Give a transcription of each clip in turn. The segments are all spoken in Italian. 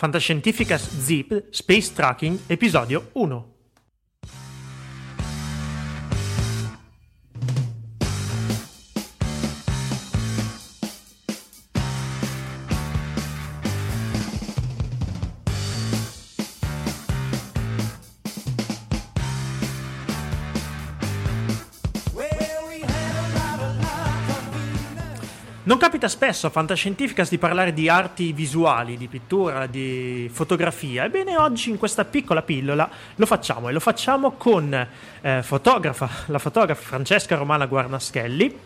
Fantascientificas Zip Space Tracking Episodio 1 Non capita spesso a Fantascientificas di parlare di arti visuali, di pittura, di fotografia. Ebbene, oggi in questa piccola pillola lo facciamo e lo facciamo con eh, fotografa, la fotografa Francesca Romana Guarnaschelli.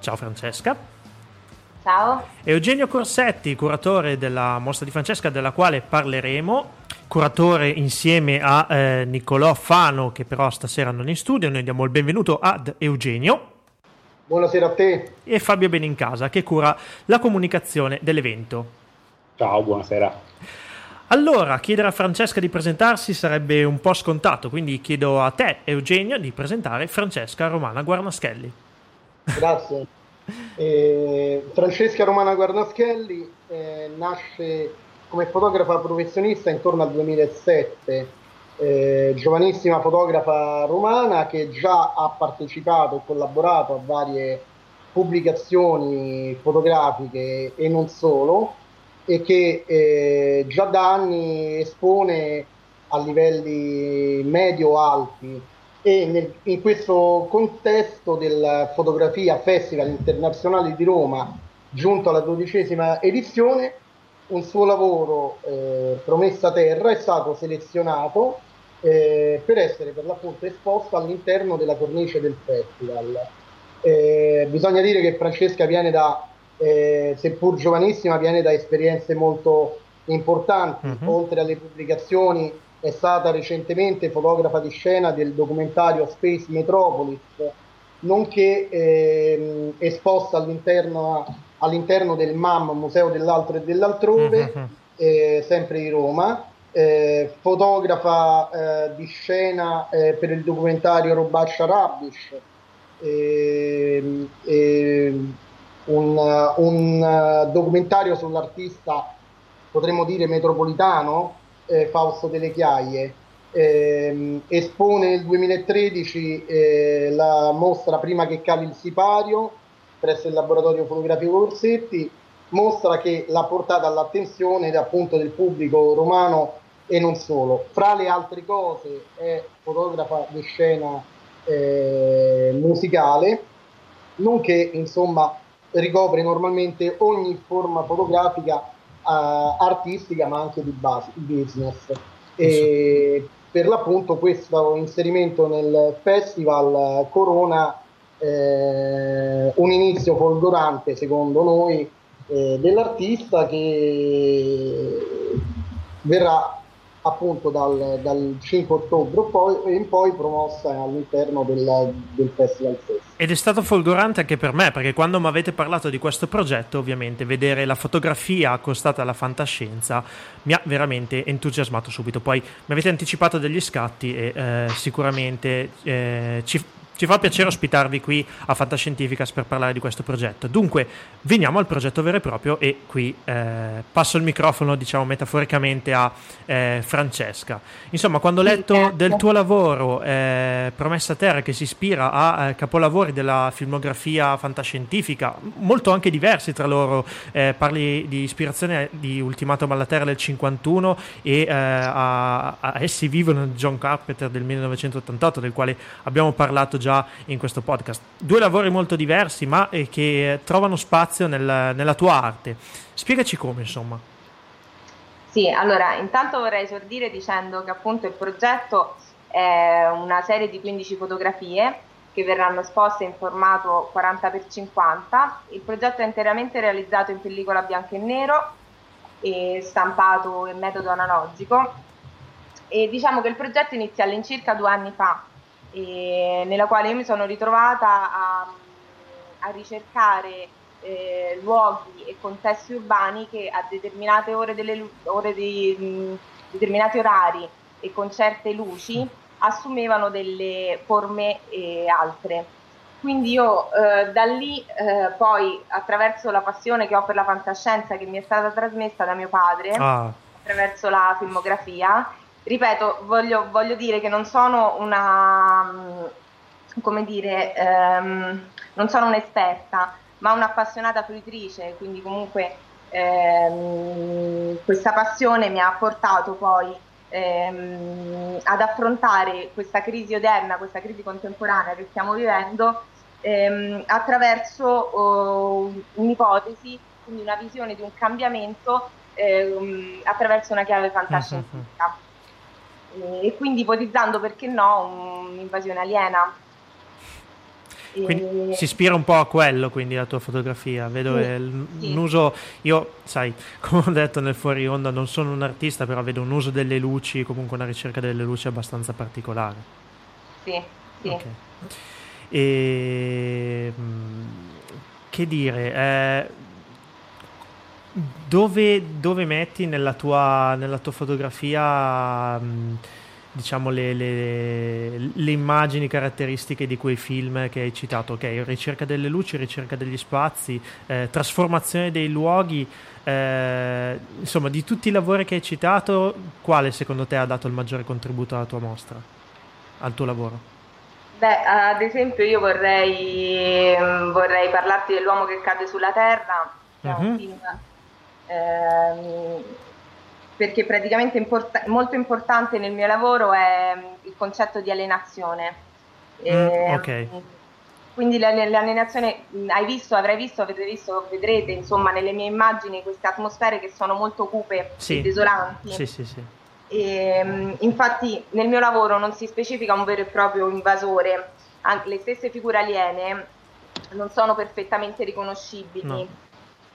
Ciao Francesca. Ciao. Eugenio Corsetti, curatore della mostra di Francesca, della quale parleremo. Curatore insieme a eh, Niccolò Fano, che però stasera non è in studio. Noi diamo il benvenuto ad Eugenio. Buonasera a te. E Fabio Benincasa che cura la comunicazione dell'evento. Ciao, buonasera. Allora, chiedere a Francesca di presentarsi sarebbe un po' scontato, quindi chiedo a te, Eugenio, di presentare Francesca Romana Guarnaschelli. Grazie. Eh, Francesca Romana Guarnaschelli eh, nasce come fotografa professionista intorno al 2007 eh, giovanissima fotografa romana che già ha partecipato e collaborato a varie pubblicazioni fotografiche e non solo e che eh, già da anni espone a livelli medio-alti e nel, in questo contesto del Fotografia Festival Internazionale di Roma giunto alla dodicesima edizione un suo lavoro eh, Promessa Terra è stato selezionato eh, per essere per l'appunto esposto all'interno della cornice del festival. Eh, bisogna dire che Francesca viene da, eh, seppur giovanissima, viene da esperienze molto importanti, uh-huh. oltre alle pubblicazioni è stata recentemente fotografa di scena del documentario Space Metropolis, nonché ehm, esposta all'interno, all'interno, del MAM, Museo dell'Altro e dell'Altrove, uh-huh. eh, sempre di Roma, eh, fotografa eh, di scena eh, per il documentario Robascia Rabish, ehm, ehm, un, un, documentario sull'artista, potremmo dire metropolitano, eh, Fausto delle Chiaie. Eh, espone nel 2013 eh, la mostra Prima che cali il sipario presso il laboratorio fotografico Corsetti mostra che l'ha portata all'attenzione appunto del pubblico romano e non solo. Fra le altre cose è fotografa di scena eh, musicale, nonché insomma ricopre normalmente ogni forma fotografica eh, artistica ma anche di base, business. E per l'appunto questo inserimento nel festival corona eh, un inizio folgorante secondo noi eh, dell'artista che verrà appunto dal, dal 5 ottobre poi, in poi promossa all'interno del, del festival stesso. Ed è stato folgorante anche per me, perché quando mi avete parlato di questo progetto, ovviamente, vedere la fotografia accostata alla fantascienza mi ha veramente entusiasmato subito. Poi mi avete anticipato degli scatti e eh, sicuramente eh, ci ci fa piacere ospitarvi qui a Fantascientificas per parlare di questo progetto. Dunque, veniamo al progetto vero e proprio e qui eh, passo il microfono, diciamo metaforicamente, a eh, Francesca. Insomma, quando ho letto del tuo lavoro eh, Promessa Terra, che si ispira a eh, capolavori della filmografia fantascientifica, molto anche diversi tra loro, eh, parli di ispirazione di Ultimatum alla Terra del 51 e eh, a, a Essi vivono John Carpenter del 1988, del quale abbiamo parlato già già in questo podcast. Due lavori molto diversi, ma eh, che trovano spazio nel, nella tua arte. Spiegaci come, insomma. Sì, allora, intanto vorrei esordire dicendo che appunto il progetto è una serie di 15 fotografie che verranno esposte in formato 40x50. Il progetto è interamente realizzato in pellicola bianco e nero e stampato in metodo analogico e diciamo che il progetto inizia all'incirca due anni fa nella quale io mi sono ritrovata a, a ricercare eh, luoghi e contesti urbani che a determinate ore, delle, ore di mh, determinati orari e con certe luci assumevano delle forme eh, altre. Quindi io eh, da lì eh, poi attraverso la passione che ho per la fantascienza che mi è stata trasmessa da mio padre, ah. attraverso la filmografia, ripeto, voglio, voglio, dire che non sono una, mm, come dire, ehm, non sono un'esperta, ma un'appassionata fruitrice, quindi comunque ehm, questa passione mi ha portato poi ehm, ad affrontare questa crisi odierna, questa crisi contemporanea che stiamo vivendo ehm, attraverso oh, un'ipotesi, quindi una visione di un cambiamento ehm, attraverso una chiave fantascientistica e quindi ipotizzando perché no un'invasione aliena. Quindi si ispira un po' a quello, quindi la tua fotografia. Vedo sì, il, sì. un uso. Io, sai, come ho detto nel fuori onda, non sono un artista, però vedo un uso delle luci, comunque una ricerca delle luci abbastanza particolare. Sì, sì. Okay. E, mm, che dire, eh, dove, dove metti nella tua, nella tua fotografia mh, diciamo le, le, le, immagini caratteristiche di quei film che hai citato? Ok, ricerca delle luci, ricerca degli spazi, eh, trasformazione dei luoghi. Eh, insomma, di tutti i lavori che hai citato, quale secondo te ha dato il maggiore contributo alla tua mostra, al tuo lavoro? Beh, ad esempio io vorrei, vorrei parlarti dell'uomo che cade sulla terra, che uh-huh. è un mhm. film ehm, perché praticamente import- molto importante nel mio lavoro è mm, il concetto di alienazione. Mm, eh, ok. Quindi l'alienazione, mm, hai visto, avrai visto, avrete visto, vedrete insomma nelle mie immagini queste atmosfere che sono molto cupe sì. e desolanti. Sì, sì, sì. E, infatti nel mio lavoro non si specifica un vero e proprio invasore, anche le stesse figure aliene non sono perfettamente riconoscibili. No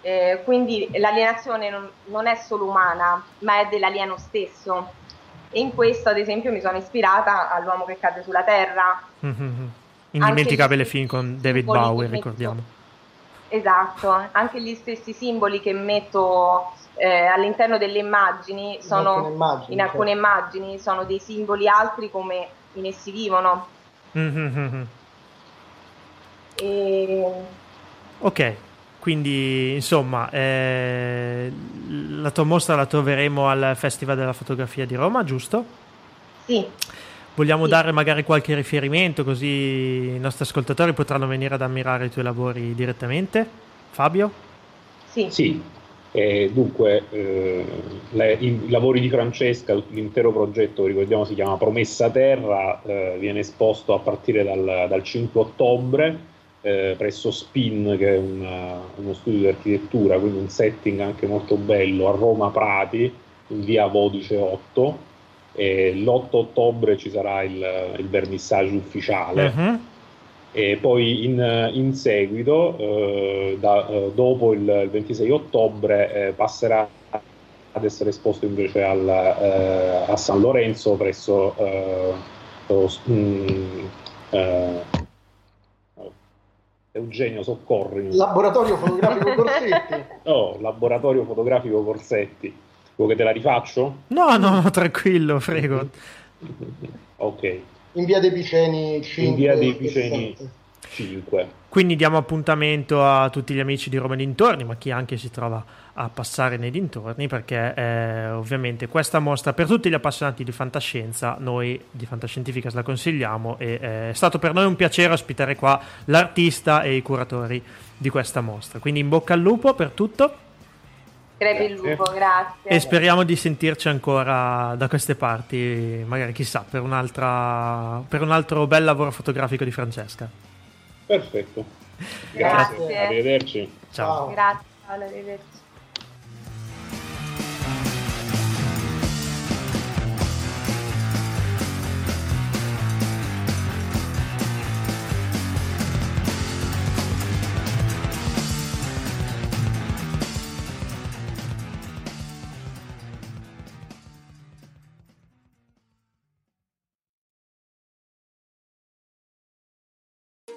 eh, quindi l'alienazione non, non, è solo umana, ma è dell'alieno stesso. E in questo, ad esempio, mi sono ispirata all'uomo che cade sulla Terra. Mm-hmm. Indimenticabile film con David Bowie, ricordiamo. Esatto, anche gli stessi simboli che metto eh, all'interno delle immagini sono, in alcune, immagini, in alcune certo. immagini, sono dei simboli altri come in essi vivono. Mm-hmm. E... Ok, quindi, insomma, eh, la tua mostra la troveremo al Festival della Fotografia di Roma, giusto? Sì. Vogliamo sì. dare magari qualche riferimento così i nostri ascoltatori potranno venire ad ammirare i tuoi lavori direttamente? Fabio? Sì. Sì. Eh, dunque, eh, le, i, i, lavori di Francesca, l'intero progetto, ricordiamo, si chiama Promessa Terra, eh, viene esposto a partire dal, dal 5 ottobre eh, presso Spin, che è una, uno studio di architettura, quindi un setting anche molto bello, a Roma Prati, in via Vodice 8. E l'8 ottobre ci sarà il, il vernissage ufficiale. Uh-huh. E poi in, in seguito, eh, da, eh, dopo il, il, 26 ottobre, eh, passerà ad essere esposto invece al, eh, a San Lorenzo presso eh, lo, mm, Eugenio soccorri. Laboratorio fotografico Corsetti. no, laboratorio fotografico Corsetti. Vuoi che te la rifaccio? No, no, tranquillo, prego. ok. in via dei Piceni 5. In via dei Piceni 5. Quindi diamo appuntamento a tutti gli amici di Roma e dintorni, ma chi anche si trova a passare nei dintorni, perché eh, ovviamente questa mostra per tutti gli appassionati di fantascienza, noi di Fantascientifica la consigliamo e eh, è stato per noi un piacere ospitare qua l'artista e i curatori di questa mostra. Quindi in bocca al lupo per tutto. Crepi il lupo, grazie. E speriamo di sentirci ancora da queste parti, magari chissà, per, un'altra, per un altro bel lavoro fotografico di Francesca. Perfetto. Grazie. Grazie. Arrivederci. Ciao. Grazie, arrivederci.